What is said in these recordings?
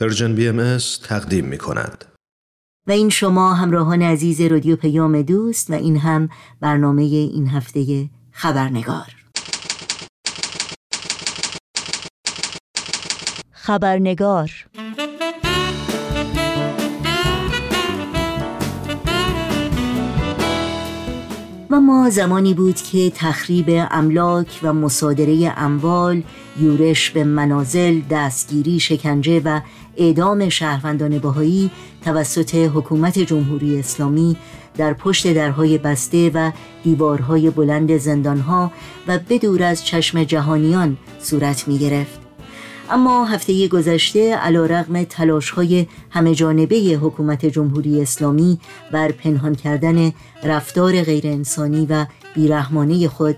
Persian BMS تقدیم می کند. و این شما همراهان عزیز رادیو پیام دوست و این هم برنامه این هفته خبرنگار خبرنگار و ما زمانی بود که تخریب املاک و مصادره اموال یورش به منازل دستگیری شکنجه و اعدام شهروندان بهایی توسط حکومت جمهوری اسلامی در پشت درهای بسته و دیوارهای بلند زندانها و بدور از چشم جهانیان صورت می گرفت. اما هفته گذشته علا رغم تلاش های همه جانبه حکومت جمهوری اسلامی بر پنهان کردن رفتار غیرانسانی و بیرحمانه خود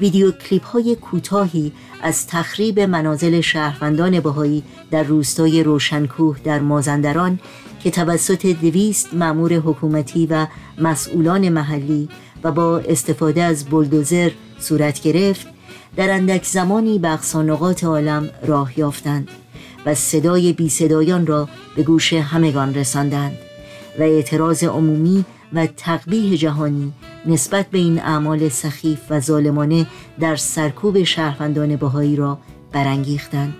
ویدیو کلیپ های کوتاهی از تخریب منازل شهروندان بهایی در روستای روشنکوه در مازندران که توسط دویست مأمور حکومتی و مسئولان محلی و با استفاده از بلدوزر صورت گرفت در اندک زمانی به اقصانقات عالم راه یافتند و صدای بی صدایان را به گوش همگان رساندند و اعتراض عمومی و تقبیه جهانی نسبت به این اعمال سخیف و ظالمانه در سرکوب شهروندان بهایی را برانگیختند.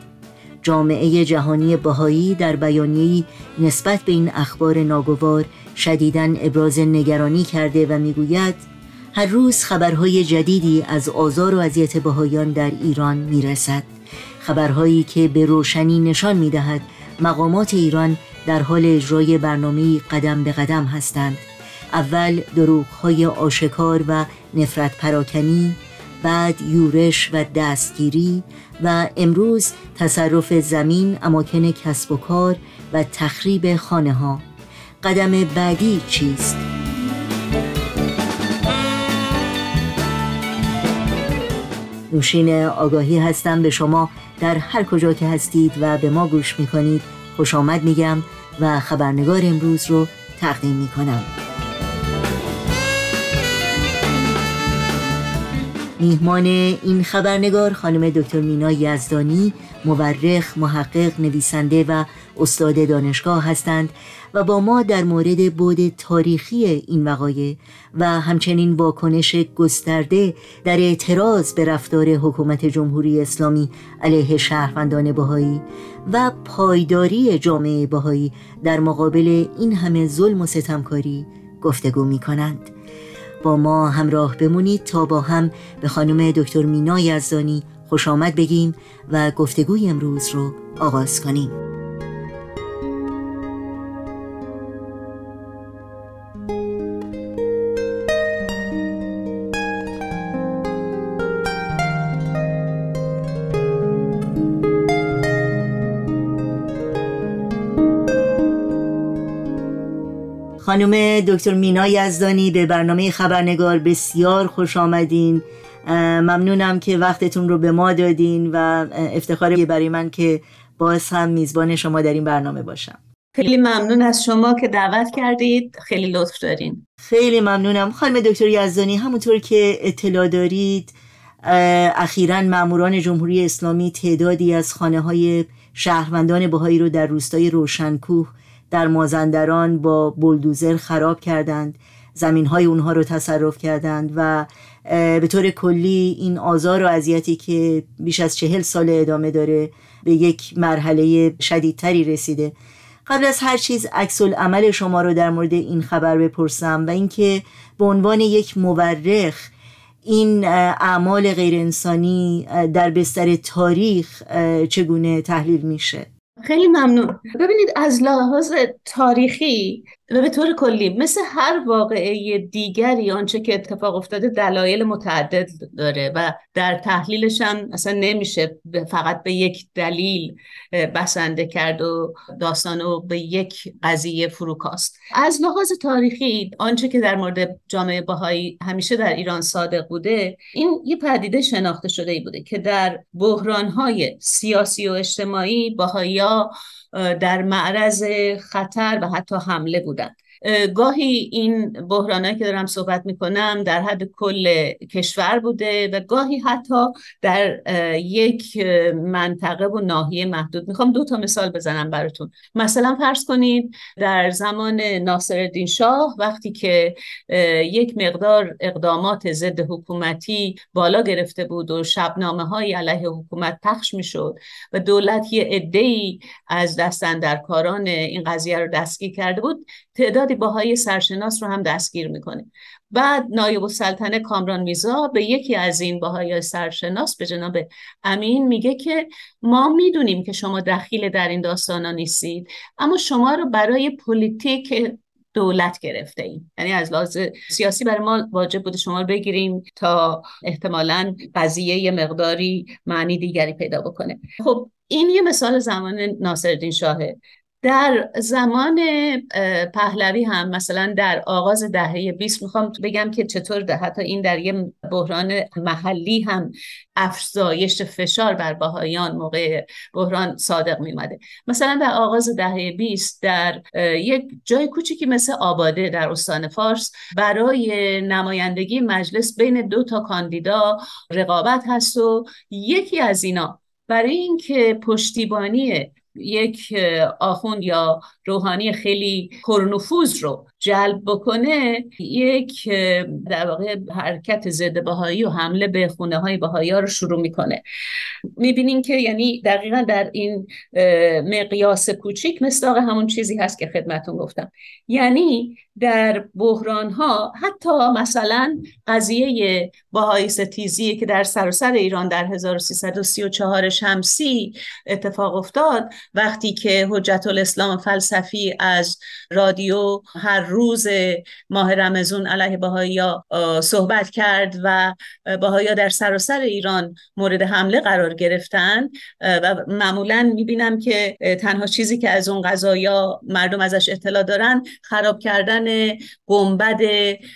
جامعه جهانی بهایی در بیانیه‌ای نسبت به این اخبار ناگوار شدیداً ابراز نگرانی کرده و می‌گوید هر روز خبرهای جدیدی از آزار و اذیت بهایان در ایران می‌رسد. خبرهایی که به روشنی نشان می‌دهد مقامات ایران در حال اجرای برنامه قدم به قدم هستند. اول دروغهای آشکار و نفرت پراکنی بعد یورش و دستگیری و امروز تصرف زمین اماکن کسب و کار و تخریب خانه ها قدم بعدی چیست؟ نوشین آگاهی هستم به شما. در هر کجا که هستید و به ما گوش می‌کنید خوش آمد میگم و خبرنگار امروز رو تقدیم می‌کنم. میهمان این خبرنگار خانم دکتر مینا یزدانی مورخ، محقق، نویسنده و استاد دانشگاه هستند و با ما در مورد بود تاریخی این وقایع و همچنین واکنش گسترده در اعتراض به رفتار حکومت جمهوری اسلامی علیه شهروندان بهایی و پایداری جامعه بهایی در مقابل این همه ظلم و ستمکاری گفتگو می کنند. با ما همراه بمونید تا با هم به خانم دکتر مینا یزدانی خوش آمد بگیم و گفتگوی امروز رو آغاز کنیم. خانم دکتر مینا یزدانی به برنامه خبرنگار بسیار خوش آمدین. ممنونم که وقتتون رو به ما دادین و افتخار برای من که باز هم میزبان شما در این برنامه باشم. خیلی ممنون از شما که دعوت کردید. خیلی لطف دارین. خیلی ممنونم. خانم دکتر یزدانی همونطور که اطلاع دارید اخیرا ماموران جمهوری اسلامی تعدادی از خانه های شهروندان بهایی رو در روستای روشنکوه در مازندران با بلدوزر خراب کردند زمین های اونها رو تصرف کردند و به طور کلی این آزار و اذیتی که بیش از چهل سال ادامه داره به یک مرحله شدیدتری رسیده. قبل از هر چیز عکس عمل شما رو در مورد این خبر بپرسم و اینکه به عنوان یک مورخ این اعمال غیر انسانی در بستر تاریخ چگونه تحلیل میشه؟ خیلی ممنون. ببینید از لحاظ تاریخی و به طور کلی مثل هر واقعه دیگری آنچه که اتفاق افتاده دلایل متعدد داره و در تحلیلش هم اصلا نمیشه فقط به یک دلیل بسنده کرد و داستان رو به یک قضیه فروکاست از لحاظ تاریخی آنچه که در مورد جامعه باهایی همیشه در ایران صادق بوده این یه پدیده شناخته شده ای بوده که در بحرانهای سیاسی و اجتماعی باهایی در معرض خطر و حتی حمله that. گاهی این بحرانایی که دارم صحبت می‌کنم در حد کل کشور بوده و گاهی حتی در یک منطقه و ناحیه محدود. می‌خوام دو تا مثال بزنم براتون. مثلا فرض کنید در زمان ناصر شاه وقتی که یک مقدار اقدامات ضد حکومتی بالا گرفته بود و شبنامه های علیه حکومت پخش می‌شد و دولت یه از دست اندر کاران این قضیه رو دستگیر کرده بود تعدادی بهائی‌های سرشناس رو هم دستگیر می‌کنه. بعد نایب السلطنه کامران میرزا به یکی از این بهائی‌های سرشناس به جناب امین میگه که ما می‌دونیم که شما دخیل در این داستانا نیستید اما شما رو برای پلیتیک دولت گرفته ایم. یعنی از لحاظ سیاسی برای ما واجب بوده شما رو بگیریم تا احتمالا قضیه یه مقداری معنی دیگری پیدا بکنه. خب این یه مثال زمان ناصرالدین شاهه. در زمان پهلوی هم مثلا در آغاز دهه 20 می‌خوام بگم که چطور ده حتی این در یه بحران محلی هم افزایش فشار بر باهایان موقع بحران صادق میمده مثلا در آغاز دهه 20 در یک جای کوچیکی مثل آباده در استان فارس برای نمایندگی مجلس بین دو تا کاندیدا رقابت هست و یکی از اینا برای اینکه پشتیبانی یک آخوند یا روحانی خیلی پرنفوذ رو جلب بکنه یک در واقع حرکت ضد بهایی و حمله به خونه های بهایی رو شروع می‌کنه. می‌بینیم که یعنی دقیقا در این مقیاس کوچیک مصداق همون چیزی هست که خدمتون گفتم. یعنی در بحران ها حتی مثلا قضیه باهای ستیزی که در سراسر ایران در 1334 شمسی اتفاق افتاد وقتی که حجت الاسلام فلسفی از رادیو هر روز ماه رمزون علیه باهایی صحبت کرد و باهایی در سراسر ایران مورد حمله قرار گرفتن و معمولا می‌بینم که تنها چیزی که از اون قضایا مردم ازش اطلاع دارن خراب کردن گنبد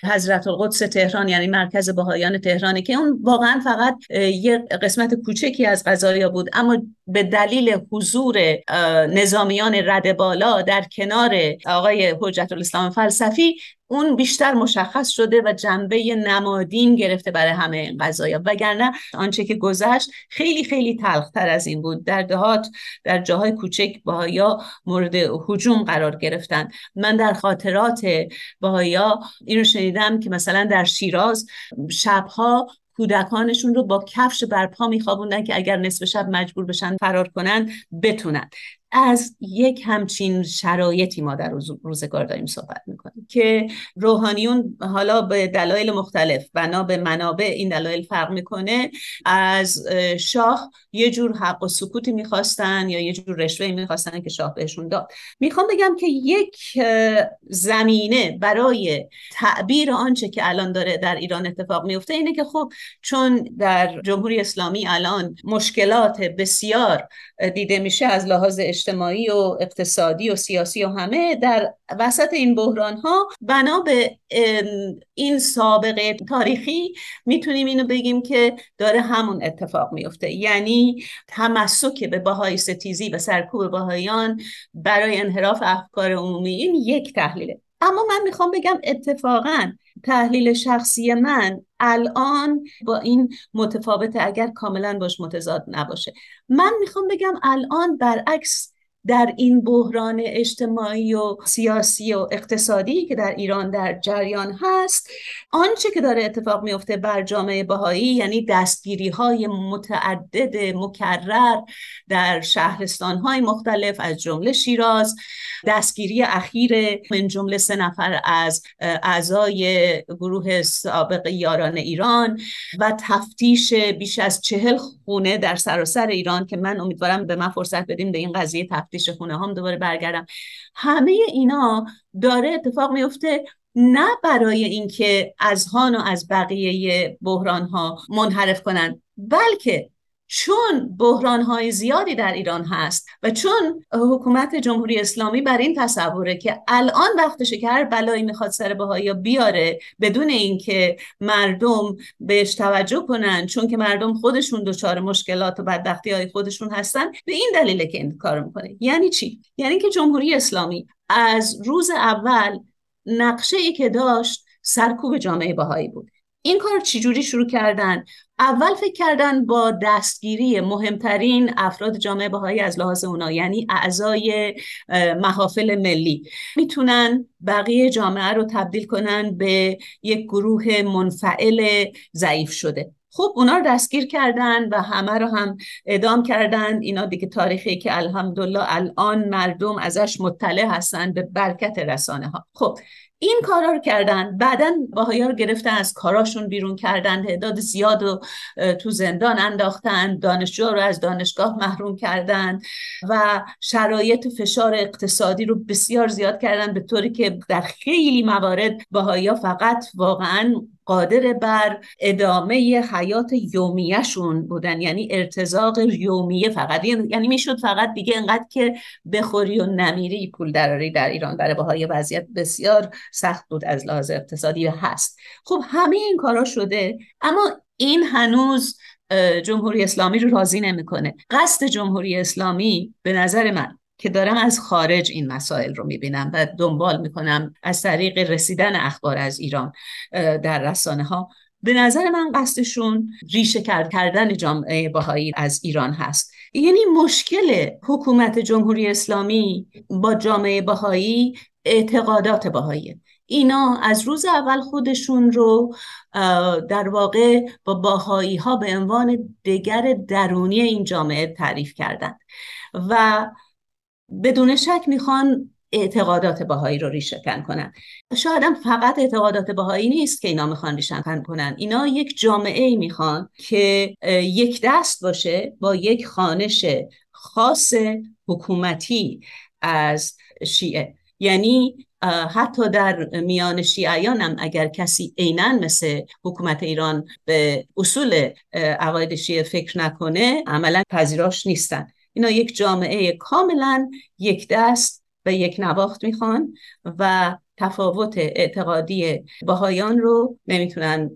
حضرت القدس تهران یعنی مرکز باهایان تهرانه که اون واقعا فقط یه قسمت کوچکی از قضایا بود. اما به دلیل حضور نظامیان رد بالا در کنار آقای حجت الاسلام فلسفی اون بیشتر مشخص شده و جنبه نمادین گرفته برای همه این قضایا. وگرنه آنچه که گذشت خیلی خیلی تلختر از این بود. در دهات در جاهای کوچک باهایا مورد حجوم قرار گرفتن. من در خاطرات باهایا این رو شنیدم که مثلا در شیراز شبها کودکانشون رو با کفش برپا میخوابوندن که اگر نصف شب مجبور بشن فرار کنن بتونن. از یک همچین شرایطی ما در روزگار داریم صحبت می‌کنیم که روحانیون حالا به دلایل مختلف بنا به منابع این دلایل فرق می‌کنه. از شاه یه جور حق و سکوتی می‌خواستن یا یه جور رشوه می‌خواستن که شاه بهشون داد. می‌خوام بگم که یک زمینه برای تعبیر آنچه که الان داره در ایران اتفاق میفته اینه که خب چون در جمهوری اسلامی الان مشکلات بسیار دیده میشه از لحاظ اجتماعی و اقتصادی و سیاسی و همه در وسط این بحران ها بنا به این سابقه تاریخی می‌تونیم اینو بگیم که داره همون اتفاق میفته یعنی تمسک به باهای ستیزی و سرکوب باهایان برای انحراف افکار عمومی این یک تحلیله. اما من می‌خوام بگم اتفاقا تحلیل شخصی من الان با این متفاوته اگر کاملا باش متضاد نباشه. من می‌خوام بگم الان برعکس در این بحران اجتماعی و سیاسی و اقتصادی که در ایران در جریان هست آنچه که داره اتفاق میفته بر جامعه بهایی یعنی دستگیری های متعدد مکرر در شهرستان های مختلف از جمله شیراز دستگیری اخیر من جمله سه نفر از اعضای گروه سابق یاران ایران و تفتیش بیش از چهل خونه در سراسر ایران که من امیدوارم به من فرصت بدیم به این قضیه تفتیش خونه هم دوباره برگردم. همه اینا داره اتفاق میفته نه برای اینکه از هان و از بقیه بحران ها منحرف کنند بلکه چون های زیادی در ایران هست و چون حکومت جمهوری اسلامی بر این تصوره که الان وقتشه که هر بلایی می‌خواد سر بهایی بیاره بدون اینکه مردم بهش توجه کنن چون که مردم خودشون دچار مشکلات و بدبختی های خودشون هستن به این دلیله که این کار می‌کنه. یعنی چی؟ یعنی که جمهوری اسلامی از روز اول نقشه ای که داشت سرکوب جامعه بهایی بود. این کار چجوری شروع کردن؟ اول فکر کردن با دستگیری مهمترین افراد جامعه بهایی از لحاظ اونا یعنی اعضای محافل ملی. می‌تونن بقیه جامعه رو تبدیل کنن به یک گروه منفعل ضعیف شده. خب اونا رو دستگیر کردن و همه رو هم اعدام کردن. اینا دیگه تاریخی که الحمدلله الان مردم ازش مطلع هستن به برکت رسانه ها خب این کارا رو کردن. بعدا باهایا رو گرفتن از کاراشون بیرون کردن تعداد زیاد رو تو زندان انداختن دانشجو رو از دانشگاه محروم کردن و شرایط فشار اقتصادی رو بسیار زیاد کردن به طوری که در خیلی موارد باهایا فقط واقعا قادر بر ادامه حیات یومیهشون بودن. یعنی ارتزاق یومیه فقط. یعنی می‌شد فقط دیگه انقدر که بخوری و نمیری پول دراری در ایران. برای باهای وضعیت بسیار سخت بود از لحاظ اقتصادی هست. خب همه این کارا شده اما این هنوز جمهوری اسلامی رو راضی نمی‌کنه. قصد جمهوری اسلامی به نظر من که دارم از خارج این مسائل رو می‌بینم و دنبال می‌کنم از طریق رسیدن اخبار از ایران در رسانه ها به نظر من قصدشون ریشه کرد کردن جامعه باهایی از ایران هست. یعنی مشکل حکومت جمهوری اسلامی با جامعه باهایی اعتقادات باهایی اینا از روز اول خودشون رو در واقع با باهایی ها به عنوان دگر درونی این جامعه تعریف کردند و بدون شک می‌خوان اعتقادات بهایی رو ریشهکن کنن. شاید هم فقط اعتقادات بهایی نیست که اینا می‌خوان ریشهکن کنن. اینا یک جامعه می‌خوان که یک دست باشه با یک خانش خاص حکومتی از شیعه. یعنی حتی در میان شیعیان هم اگر کسی عینا مثل حکومت ایران به اصول عقاید شیعه فکر نکنه عملا پذیراش نیستن. اینا یک جامعه کاملا یک دست و یک نواخت می‌خوان و تفاوت اعتقادی باهایان رو نمی‌تونن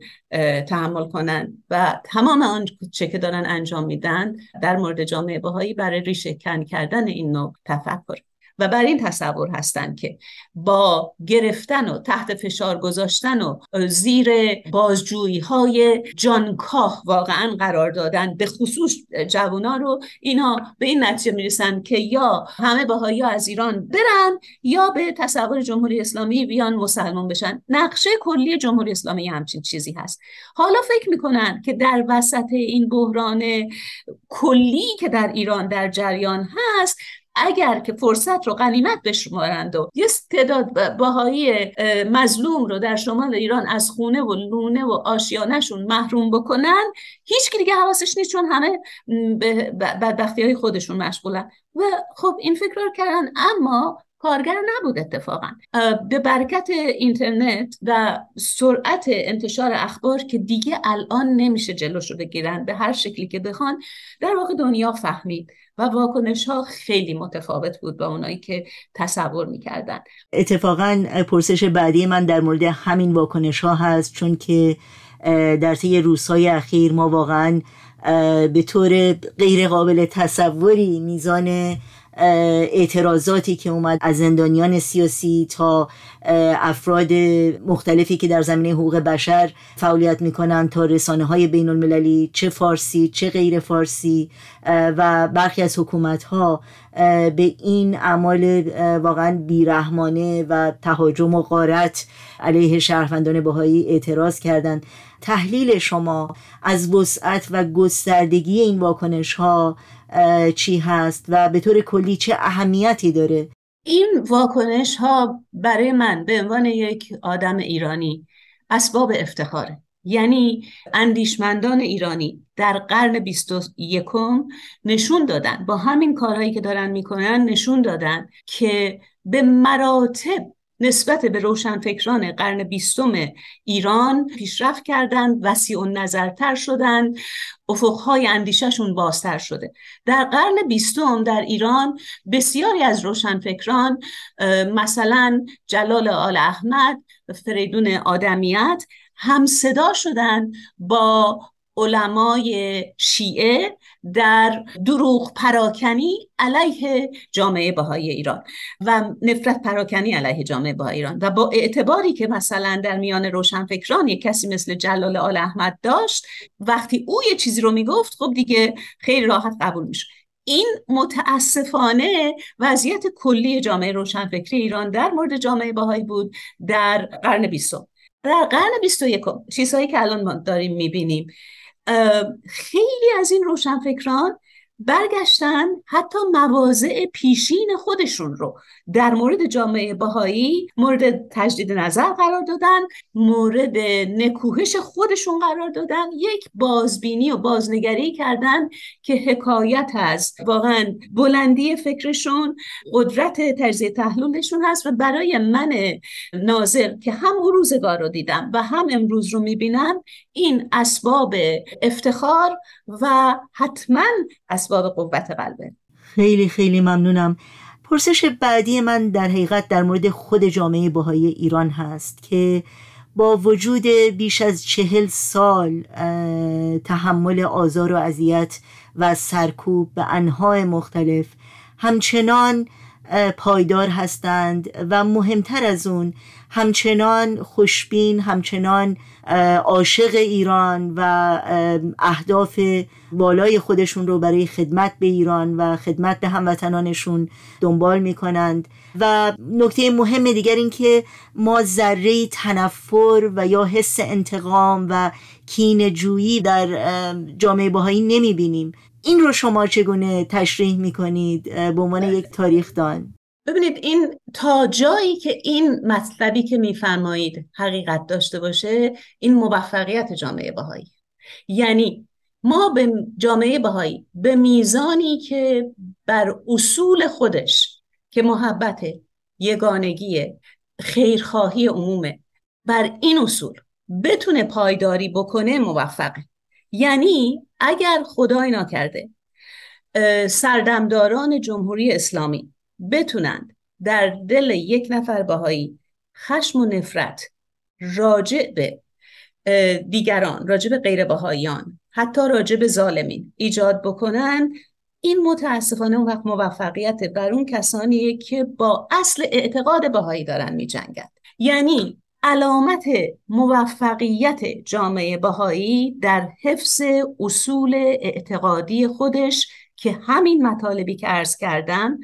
تحمل کنن و تمام آن چه که دارن انجام میدن در مورد جامعه باهایی برای ریشه کن کردن این نوع تفکر. و بر این تصور هستند که با گرفتن و تحت فشار گذاشتن و زیر بازجویی های جانکاه واقعا قرار دادن به خصوص جوونا رو اینا به این نتیجه می‌رسن که یا همه باهایی از ایران برن یا به تصور جمهوری اسلامی بیان مسلمان بشن. نقشه کلی جمهوری اسلامی همچین چیزی هست. حالا فکر می‌کنن که در وسط این بحران کلی که در ایران در جریان هست اگر که فرصت رو غنیمت بشمارند و یه تعداد باهایی مظلوم رو در شمال ایران از خونه و لونه و آشیانشون محروم بکنن هیچ دیگه حواسش نیست چون همه بدبختی های خودشون مشغولن. و خب این فکر رو کردن اما کارگر نبود اتفاقا. به برکت اینترنت و سرعت انتشار اخبار که دیگه الان نمیشه جلوشو بگیرن به هر شکلی که بخوان در واقع دنیا فهمید و واکنش ها خیلی متفاوت بود با اونایی که تصور می‌کردن. اتفاقا پرسش بعدی من در مورد همین واکنش ها هست چون که در طی روزهای اخیر ما واقعا به طور غیر قابل تصوری میزان اعتراضاتی که اومد از زندانیان سیاسی تا افراد مختلفی که در زمینه حقوق بشر فعالیت می‌کنن تا رسانه های بین المللی چه فارسی چه غیر فارسی و برخی از حکومت ها به این اعمال واقعا بیرحمانه و تهاجم و غارت علیه شهروندان بهایی اعتراض کردند. تحلیل شما از وسعت و گستردگی این واکنش ها چی هست و به طور کلی چه اهمیتی داره؟ این واکنش ها برای من به عنوان یک آدم ایرانی اسباب افتخاره. یعنی اندیشمندان ایرانی در قرن 21 نشون دادن با همین کارهایی که دارن می‌کنن نشون دادن که به مراتب نسبت به روشنفکران قرن بیستم ایران پیشرفت کردند وسیع و نظرتر شدند افقهای اندیششون بازتر شده. در قرن بیستم در ایران بسیاری از روشنفکران مثلا جلال آل احمد فریدون آدمیت هم صدا شدن با علمای شیعه در دروغ پراکنی علیه جامعه بهای ایران و نفرت پراکنی علیه جامعه بهای ایران. و با اعتباری که مثلا در میان روشنفکران یک کسی مثل جلال آل احمد داشت وقتی او یه چیزی رو می‌گفت خب دیگه خیلی راحت قبول میشه این متاسفانه وضعیت کلی جامعه روشنفکری ایران در مورد جامعه باهایی بود در قرن بیستم. در قرن بیست و یکم چیزهایی که الان ما داریم می‌بینیم خیلی از این روشنفکران برگشتن حتی مواضع پیشین خودشون رو. در مورد جامعه باهایی مورد تجدید نظر قرار دادن مورد نکوهش خودشون قرار دادن. یک بازبینی و بازنگری کردن که حکایت از واقعا بلندی فکرشون قدرت تجزیه تحلیلشون هست و برای من ناظر که هم اون روزگار رو دیدم و هم امروز رو می‌بینم این اسباب افتخار و حتما اسباب قوت قلبه. خیلی خیلی ممنونم. پرسش بعدی من در حقیقت در مورد خود جامعه بهایی ایران هست که با وجود بیش از چهل سال تحمل آزار و اذیت و سرکوب به انواع مختلف همچنان پایدار هستند و مهمتر از اون همچنان خوشبین همچنان عاشق ایران و اهداف بالای خودشون رو برای خدمت به ایران و خدمت به هموطنانشون دنبال می‌کنند. و نکته مهم دیگر این که ما ذره تنفر و یا حس انتقام و کین جویی در جامعه باهایی نمی‌بینیم. این رو شما چگونه تشریح می‌کنید؟ به عنوان یک تاریخ دان ببینید این تا جایی که این مطلبی که میفرمایید حقیقت داشته باشه این موفقیت جامعه بهایی. یعنی ما به جامعه بهایی به میزانی که بر اصول خودش که محبت یگانگی خیرخواهی عمومه بر این اصول بتونه پایداری بکنه موفقه. یعنی اگر خدای ناکرده سردمداران جمهوری اسلامی بتونند در دل یک نفر بهایی خشم و نفرت راجع به دیگران راجع به غیر بهاییان حتی راجع به ظالمین ایجاد بکنن این متاسفانه اون وقت موفقیت بر اون کسانیه که با اصل اعتقاد بهایی دارن می جنگن. یعنی علامت موفقیت جامعه بهایی در حفظ اصول اعتقادی خودش که همین مطالبی که عرض کردم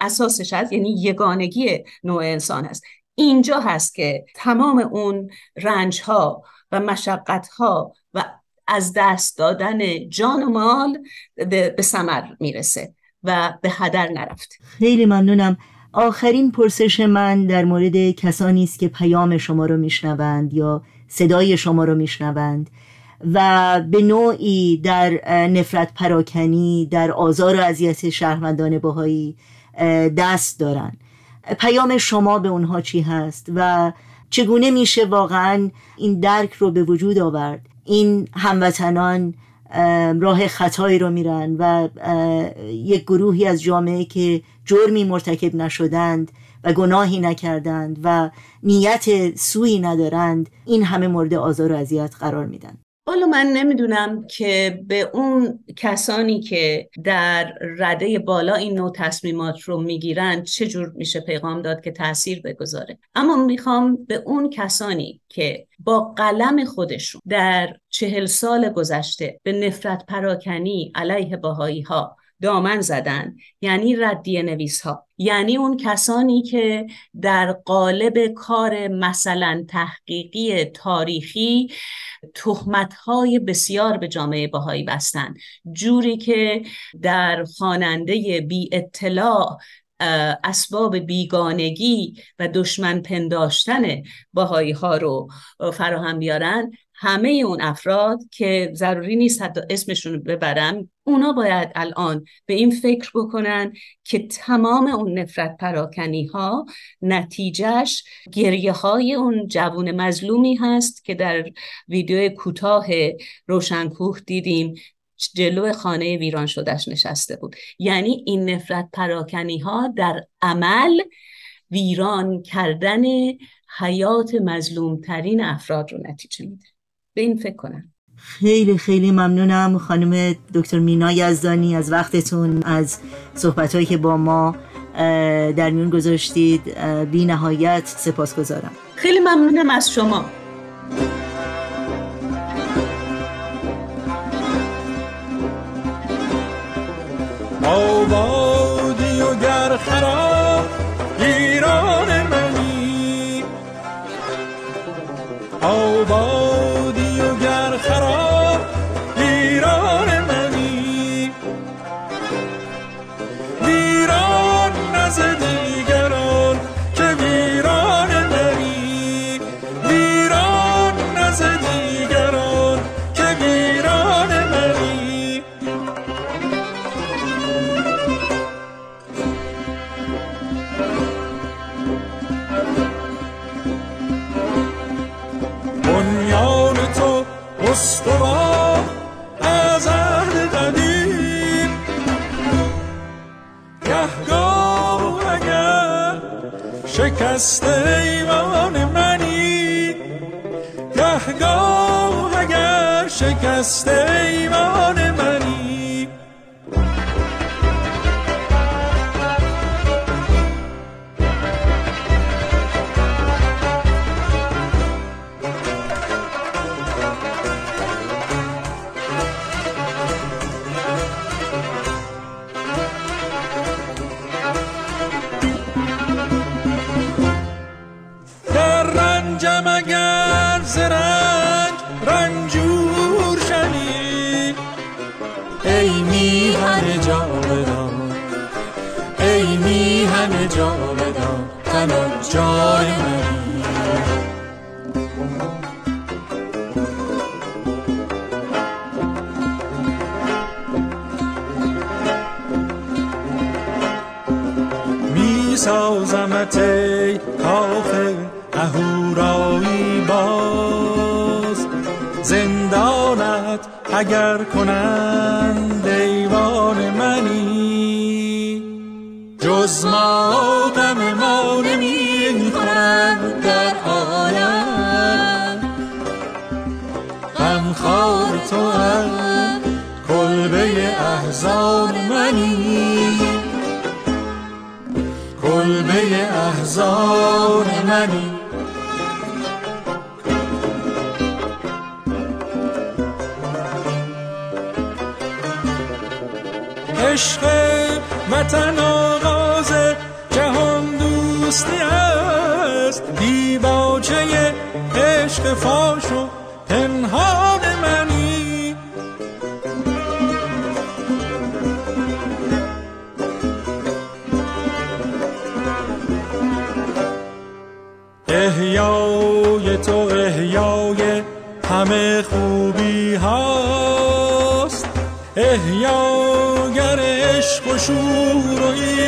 اساسش هست یعنی یگانگی نوع انسان هست. اینجا هست که تمام اون رنج ها و مشقت ها و از دست دادن جان و مال به سمر می‌رسه و به هدر نرفت. خیلی ممنونم. آخرین پرسش من در مورد کسانی است که پیام شما رو میشنوند یا صدای شما رو میشنوند. و به نوعی در نفرت پراکنی در آزار و اذیت شهروندان باهایی دست دارن. پیام شما به اونها چی هست و چگونه میشه واقعا این درک رو به وجود آورد؟ این هموطنان راه خطایی رو میرن و یک گروهی از جامعه که جرمی مرتکب نشدند و گناهی نکردند و نیت سویی ندارند این همه مورد آزار و اذیت قرار میدن. حالا من نمی‌دونم که به اون کسانی که در رده بالا این نوع تصمیمات رو می‌گیرن چجور میشه پیغام داد که تاثیر بگذاره. اما می‌خوام به اون کسانی که با قلم خودشون در چهل سال گذشته به نفرت پراکنی علیه باهایی ها دامن زدن یعنی ردیه نویس ها یعنی اون کسانی که در قالب کار مثلا تحقیقی تاریخی تهمت های بسیار به جامعه باهایی بستن. جوری که در خواننده بی اطلاع اسباب بیگانگی و دشمن پنداشتن باهایی ها رو فراهم بیارن همه اون افراد که ضروری نیست حتی اسمشون ببرم اونا باید الان به این فکر بکنن که تمام اون نفرت پراکنی ها نتیجهش گریه های اون جوون مظلومی هست که در ویدیو کوتاه روشنکوه دیدیم جلو خانه ویران شدهش نشسته بود. یعنی این نفرت پراکنی ها در عمل ویران کردن حیات مظلومترین افراد رو نتیجه میده. به این فکر کنم. خیلی خیلی ممنونم خانم دکتر مینا یزدانی از وقتتون از صحبت که با ما در میون گذاشتید. بی نهایت سپاس گذارم خیلی ممنونم از شما. آبادی و گر خراب استوار از عهد قدیم گهگاه اگر شکست ایوان منی. گهگاه اگر شکست ایوان رنجم اگر ز رنج رنجور شوی ای میهن جاودان ای میهن جاودان تنها جای منی. می سازمت اهورایی باز. زندانت اگر کنند دیوان منی جز ما غم ما نمی خورند در عالم. غمخوار تو هم کلبه احزان منی. کلبه احزان منی. عشق وطن آغاز جهان دوستی است. دیباچه عشق فاش و پنهان منی. احیای تو احیای همه خوبی هاست. احیاگر عشق و شور و